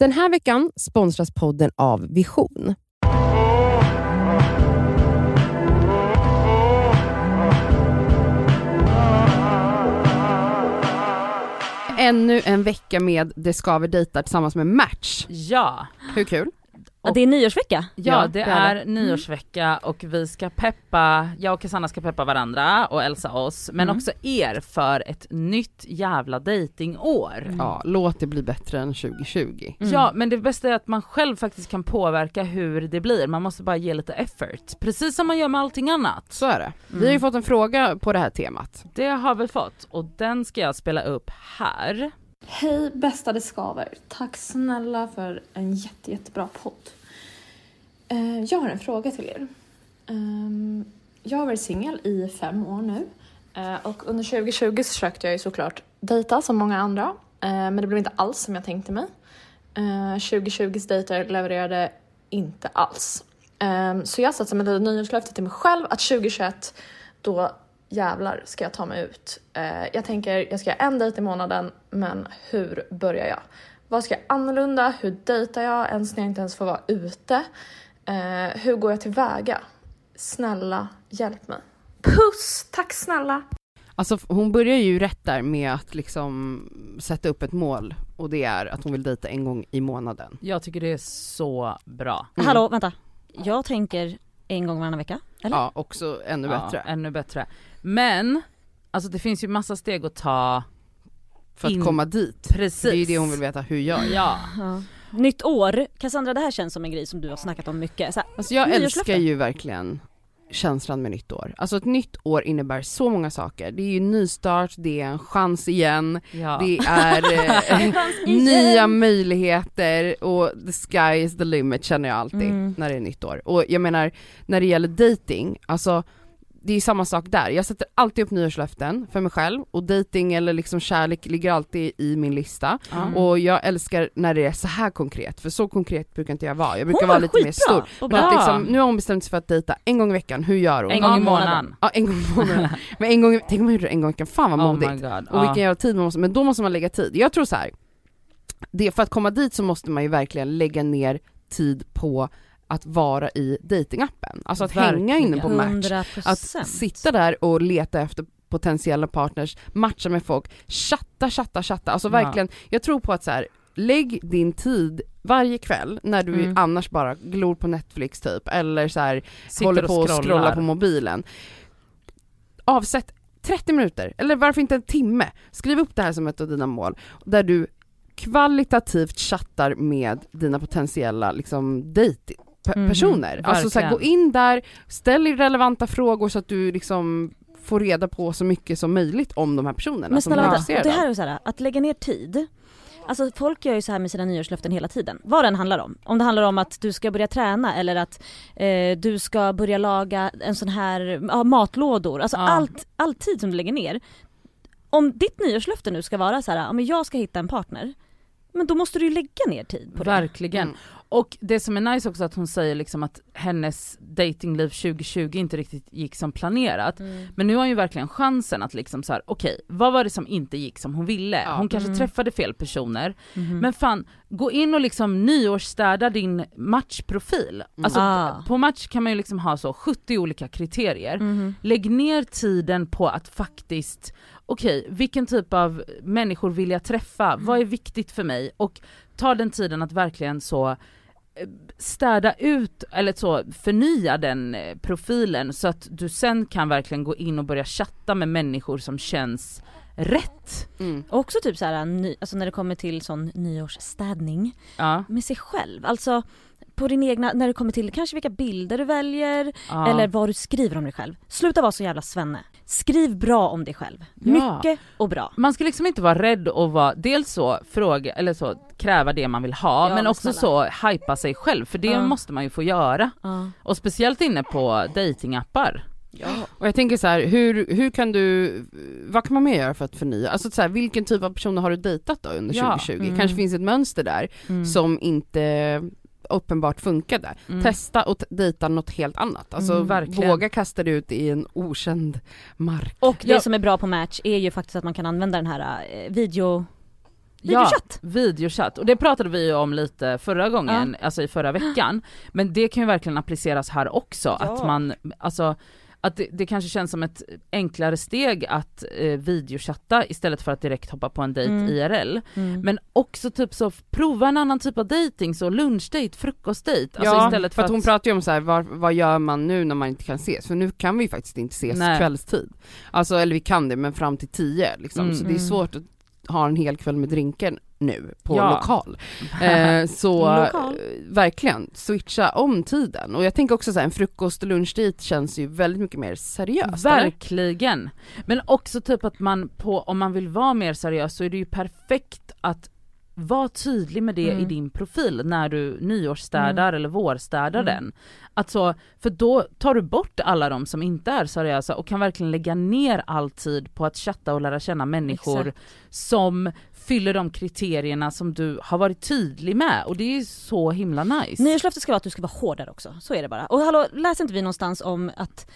Den här veckan sponsras podden av Vision. Ännu en vecka med Det skaver dejtar tillsammans med Match. Ja. Hur kul? Ja, det är nyårsvecka. Ja, Ja, det, är är nyårsvecka och vi ska peppa, jag och Cassandra ska peppa varandra och Elsa oss, men Mm. också er för ett nytt jävla datingår. Ja, låt det bli bättre än 2020. Mm. Ja men det bästa är att man själv faktiskt kan påverka hur det blir, man måste bara ge lite effort. Precis som man gör med allting annat. Så är det. Vi har ju fått en fråga på det här temat. Det har vi fått och den ska jag spela upp här. Hej bästa det skaver. Tack snälla för en jätte, jättebra podd. Eh, jag har en fråga till er. Ehm, jag har varit singel i fem år nu eh, och under 2020 så försökte jag ju såklart dejta som många andra eh, men det blev inte alls som jag tänkte mig. 2020s dejter levererade inte alls. Ehm, så jag satte som ett litet nyårslöfte till mig själv att 2021 då jävlar ska jag ta mig ut. Eh, jag tänker jag ska göra en dejt i månaden men hur börjar jag? Vad ska jag annorlunda? Hur dejtar jag ens när jag inte ens får vara ute? Eh, hur går jag tillväga? Snälla hjälp mig. Puss! Tack snälla! Alltså hon börjar ju rätt där med att liksom sätta upp ett mål och det är att hon vill dejta en gång i månaden. Jag tycker det är så bra. Mm. Hallå, vänta. Jag tänker en gång varannan vecka, eller? Ja, också ännu bättre. Ja, ännu bättre. Men, alltså det finns ju massa steg att ta För att in- komma dit. precis. Det är ju det hon vill veta, hur gör jag? Ja. Ja. Nytt år, Cassandra det här känns som en grej som du har snackat om mycket. Så här, Alltså jag älskar ju verkligen känslan med nytt år. Alltså ett nytt år innebär så många saker. Det är ju nystart, det är en chans igen, ja. det är eh, nya möjligheter och the sky is the limit känner jag alltid Mm. när det är nytt år. Och jag menar, när det gäller dating, alltså det är samma sak där. Jag sätter alltid upp nyårslöften för mig själv och dating eller liksom kärlek ligger alltid i min lista. Mm. Och jag älskar när det är så här konkret, för så konkret brukar inte jag vara. Jag brukar vara var lite mer skitbra stor. och Men att liksom, nu har hon bestämt sig för att dejta en gång i veckan, hur gör hon? En gång i månaden. Ja, en gång i månaden. Men en gång, tänk om man gjorde det en gång i veckan, fan vad Oh modigt. god. och vilken jävla tid man måste, men då måste man lägga tid. Jag tror så här. Det, för att komma dit så måste man ju verkligen lägga ner tid på att vara i datingappen. Alltså att hänga Verkligen. inne på Match, 100%. att sitta där och leta efter potentiella partners, matcha med folk, chatta, chatta, chatta. Alltså Ja. verkligen, jag tror på att så här, lägg din tid varje kväll när du Mm. annars bara glor på Netflix typ, eller så här, håller på och scrollar. scrollar på mobilen. Avsätt 30 minuter, eller varför inte en timme? Skriv upp det här som ett av dina mål, där du kvalitativt chattar med dina potentiella liksom dejt pe- Mhm, personer. Alltså så här, gå in där, ställ relevanta frågor så att du liksom får reda på så mycket som möjligt om de här personerna Men snälla är vänta, det här är så här, att lägga ner tid Alltså folk gör ju så här med sina nyårslöften hela tiden, vad den handlar om. Om det handlar om att du ska börja träna eller att eh, du ska börja laga en sån här, ja, matlådor, alltså Ja. allt, all tid som du lägger ner. Om ditt nyårslöfte nu ska vara så här, ja men jag ska hitta en partner, men då måste du ju lägga ner tid på det. Verkligen. Mm. Och det som är nice också att hon säger liksom att hennes datingliv 2020 inte riktigt gick som planerat. Mm. Men nu har hon ju verkligen chansen att liksom så här: okej, vad var det som inte gick som hon ville? Ja. Hon kanske Mm. träffade fel personer. Mhm. Men fan, gå in och liksom nyårsstäda din matchprofil. Alltså Ah. på match kan man ju liksom ha så 70 olika kriterier. Mhm. Lägg ner tiden på att faktiskt, okej vilken typ av människor vill jag träffa? Vad är viktigt för mig? Och ta den tiden att verkligen så städa ut, eller så förnya den eh, profilen så att du sen kan verkligen gå in och börja chatta med människor som känns rätt. Mm. Också typ så här, ny, alltså när det kommer till sån nyårsstädning Ja, med sig själv. Alltså på din egna, när det kommer till kanske vilka bilder du väljer ja. eller vad du skriver om dig själv. Sluta vara så jävla svenne. Skriv bra om dig själv. Ja. Mycket och bra. Man ska liksom inte vara rädd och vara, dels så fråga, eller så kräva det man vill ha, Ja, men också snälla. så hypa sig själv, för det Ja. måste man ju få göra. Ja. Och speciellt inne på datingappar. Och jag tänker så här, hur, hur kan du, vad kan man mer göra för att förnya? Alltså så här, vilken typ av personer har du dejtat då under Ja, 2020? mm. Kanske finns ett mönster där Mm. som inte uppenbart funkade. Mm. Testa och dejta något helt annat. Alltså Mm, verkligen. våga kasta det ut i en okänd mark. Och det Ja. som är bra på Match är ju faktiskt att man kan använda den här eh, video Videochatt. Ja, videochatt. Och det pratade vi ju om lite förra gången, alltså i förra veckan. Men det kan ju verkligen appliceras här också, Ja. att man, alltså att det, det kanske känns som ett enklare steg att eh, videochatta istället för att direkt hoppa på en dejt Mm. IRL. Mm. Men också typ så, prova en annan typ av dating, så lunchdate, frukostdate. Alltså ja, istället för att hon pratar ju om så här, vad, vad gör man nu när man inte kan ses? För nu kan vi faktiskt inte ses Nej. kvällstid. Alltså eller vi kan det men fram till tio liksom. Mm. Så det är Mm. svårt att ha en hel kväll med drinken nu på Ja. lokal. Eh, så Lokal. eh, verkligen, switcha om tiden. Och jag tänker också så här, en frukost och lunchdate känns ju väldigt mycket mer seriöst. eller? Verkligen. Men också typ att man på, om man vill vara mer seriös så är det ju perfekt att vara tydlig med det Mm. i din profil när du nyårsstädar eller vårstädar Mm. den. Alltså, för då tar du bort alla de som inte är seriösa och kan verkligen lägga ner all tid på att chatta och lära känna människor Exakt. som fyller de kriterierna som du har varit tydlig med och det är ju så himla nice. Nyårslöftet ska vara att du ska vara hårdare också, så är det bara. Och hallå, läser inte vi någonstans om att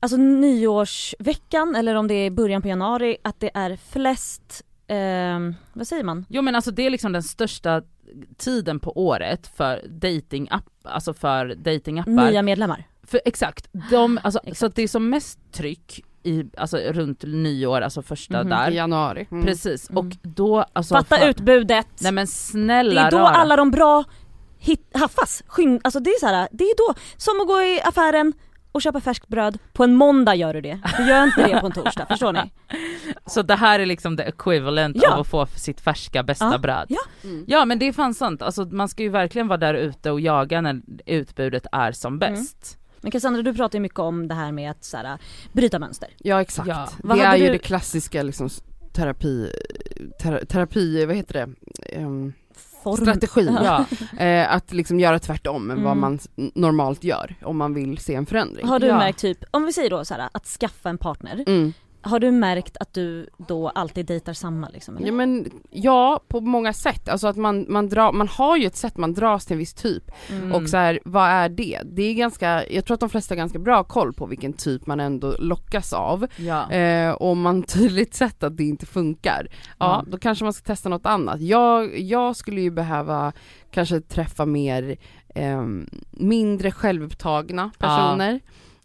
Alltså nyårsveckan, eller om det är början på januari, att det är flest, ehm, vad säger man? Jo men alltså det är liksom den största tiden på året för datingapp, alltså för datingappar. Nya medlemmar. För exakt, de, alltså, Exakt. så att det är som mest tryck i, alltså runt nyår, alltså första Mhm. där. I januari. Mm. Precis, Mm. och då alltså Fatta för- utbudet! Nej men det snälla är då rara. alla de bra hit, haffas, skyn, alltså det är så här, det är då, som att gå i affären och köpa färskt bröd, på en måndag gör du det. Du gör inte det på en torsdag, förstår ni? Så det här är liksom the equivalent Ja. av att få sitt färska bästa Ja, bröd. ja. Mm. Ja men det är fan sant, alltså man ska ju verkligen vara där ute och jaga när utbudet är som Mm. bäst. Men Cassandra du pratar ju mycket om det här med att så här, bryta mönster. Ja exakt. Ja. Vad Det är ju du- det klassiska liksom terapi, tera, terapi, vad heter det? Ehm, Form. strategi. Ja. Eh, att liksom göra tvärtom än vad Mm. man normalt gör om man vill se en förändring. Har du Ja. märkt typ, om vi säger då så här, att skaffa en partner, Mm. Har du märkt att du då alltid dejtar samma liksom? eller? Ja men ja, på många sätt. Alltså att man, man, drar, man har ju ett sätt man dras till en viss typ. Mm. Och så här, vad är det? Det är ganska, jag tror att de flesta har ganska bra koll på vilken typ man ändå lockas av. Ja. Eh, och man tydligt sett att det inte funkar, ja Mm. då kanske man ska testa något annat. Jag, jag skulle ju behöva kanske träffa mer, ehm, mindre självupptagna personer.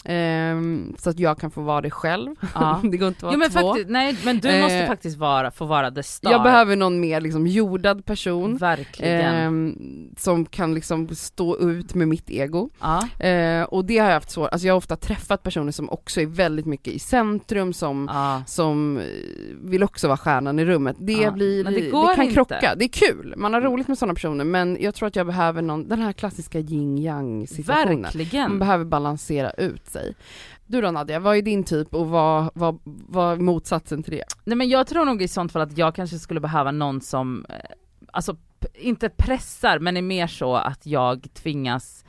Ehm, så att jag kan få vara det själv. Ja. det går inte att vara Jo men två. faktiskt, nej men du måste Eh, faktiskt vara, få vara the star. Jag behöver någon mer liksom jordad person. Verkligen. ehm, som kan liksom stå ut med mitt ego. ja. Eh, och det har jag haft svårt, alltså jag har ofta träffat personer som också är väldigt mycket i centrum, som, ja. som eh, vill också vara stjärnan i rummet. Det blir, men det det, kan inte. krocka, det är kul, man har roligt med sådana personer men jag tror att jag behöver någon, den här klassiska yin yang situationen. Verkligen. Man behöver balansera ut sig. Du då Nadja, vad är din typ och vad, vad, vad är motsatsen till det? Nej men jag tror nog i sånt fall att jag kanske skulle behöva någon som, eh, alltså inte pressar men är mer så att jag tvingas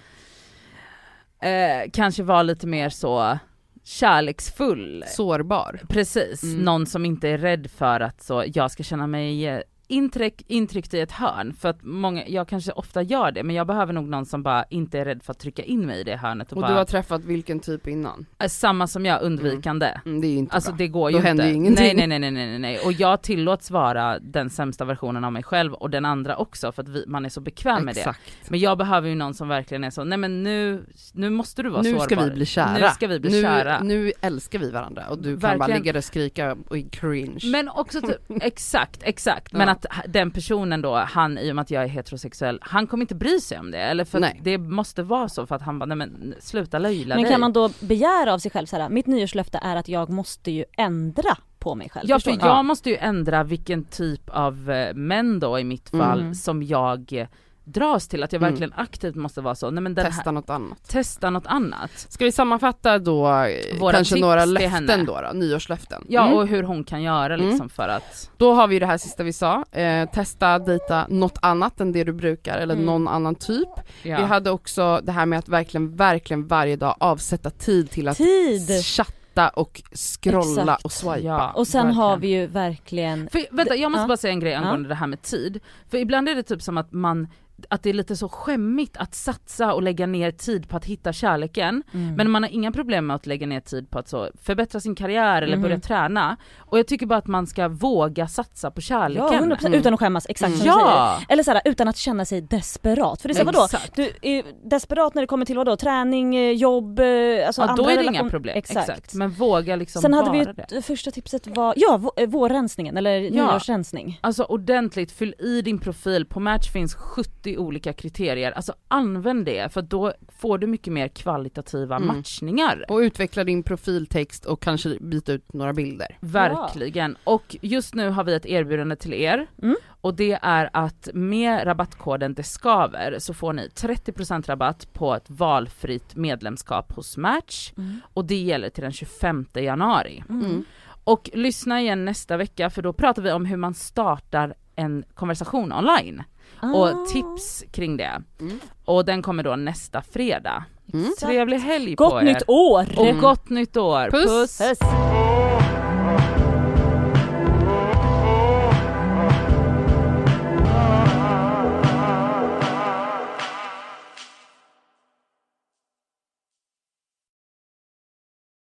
eh, kanske vara lite mer så kärleksfull. Sårbar. Precis, Mm. någon som inte är rädd för att så jag ska känna mig eh, intryck, intryckt i ett hörn för att många, jag kanske ofta gör det men jag behöver nog någon som bara inte är rädd för att trycka in mig i det hörnet och, Och bara, du har träffat vilken typ innan? eh, samma som jag, undvikande. Mm, det är inte Alltså bra. det går Då ju händer inte. ju ingenting. Nej, nej nej nej nej nej och jag tillåts vara den sämsta versionen av mig själv och den andra också för att vi, man är så bekväm med det. Exakt. Men jag behöver ju någon som verkligen är så, nej men nu, nu måste du vara Nu sårbar. ska vi bli kära. Nu ska vi bli nu, kära. Nu älskar vi varandra och du kan bara Verkligen. ligga där och skrika och cringe. Men också typ, exakt, exakt. Men Ja. att den personen då, han i och med att jag är heterosexuell, han kommer inte bry sig om det. Eller för att Nej. det måste vara så för att han bara, nej men sluta löjla Men dig. kan man då begära av sig själv så här, mitt nyårslöfte är att jag måste ju ändra på mig själv. Ja för jag måste ju ändra vilken typ av eh, män då i mitt fall Mm. som jag dras till, att jag Mm. verkligen aktivt måste vara så, nej men den Testa här, något annat. testa något annat. Ska vi sammanfatta då eh, Våra kanske tips några till löften henne. då, då nyårslöften? Ja Mm. och hur hon kan göra Mm. liksom för att, Då har vi det här sista vi sa, eh, testa dejta något annat än det du brukar eller Mm. någon annan typ. ja. Vi hade också det här med att verkligen, verkligen varje dag avsätta tid till att Tid! chatta och scrolla Exakt. och swipa. Ja. Och sen har verkligen. vi ju verkligen För, vänta jag måste Ja. bara säga en grej Ja. angående det här med tid. För ibland är det typ som att man att det är lite så skämmigt att satsa och lägga ner tid på att hitta kärleken, Mm. men man har inga problem med att lägga ner tid på att så förbättra sin karriär eller Mhm. börja träna. Och jag tycker bara att man ska våga satsa på kärleken. Ja 100% Mm. utan att skämmas, exakt som du Ja. säger. Eller såhär, utan att känna sig desperat. För det är så, vadå? Du är desperat när det kommer till vadå? Träning, eh, jobb, eh, alltså Ja andra då är det relation- inga problem, Exakt. exakt. Men våga liksom Sen hade vi det. ju, ett- första tipset var, ja eh, vårrensningen eller Ja. nyårsrensning. Alltså ordentligt, fyll i din profil, på Match finns 70 olika kriterier, alltså använd det för då får du mycket mer kvalitativa Mm. matchningar. Och utveckla din profiltext och kanske byta ut några bilder. Verkligen. Och just nu har vi ett erbjudande till er Mm. och det är att med rabattkoden det skaver så får ni 30% rabatt på ett valfritt medlemskap hos Match och det gäller till den 25 januari. Mm. Och lyssna igen nästa vecka för då pratar vi om hur man startar en konversation online Ah. och tips kring det. Mm. Och den kommer då nästa fredag. Mm. Trevlig helg på Gott er! nytt år! Och gott nytt år! Puss. Puss.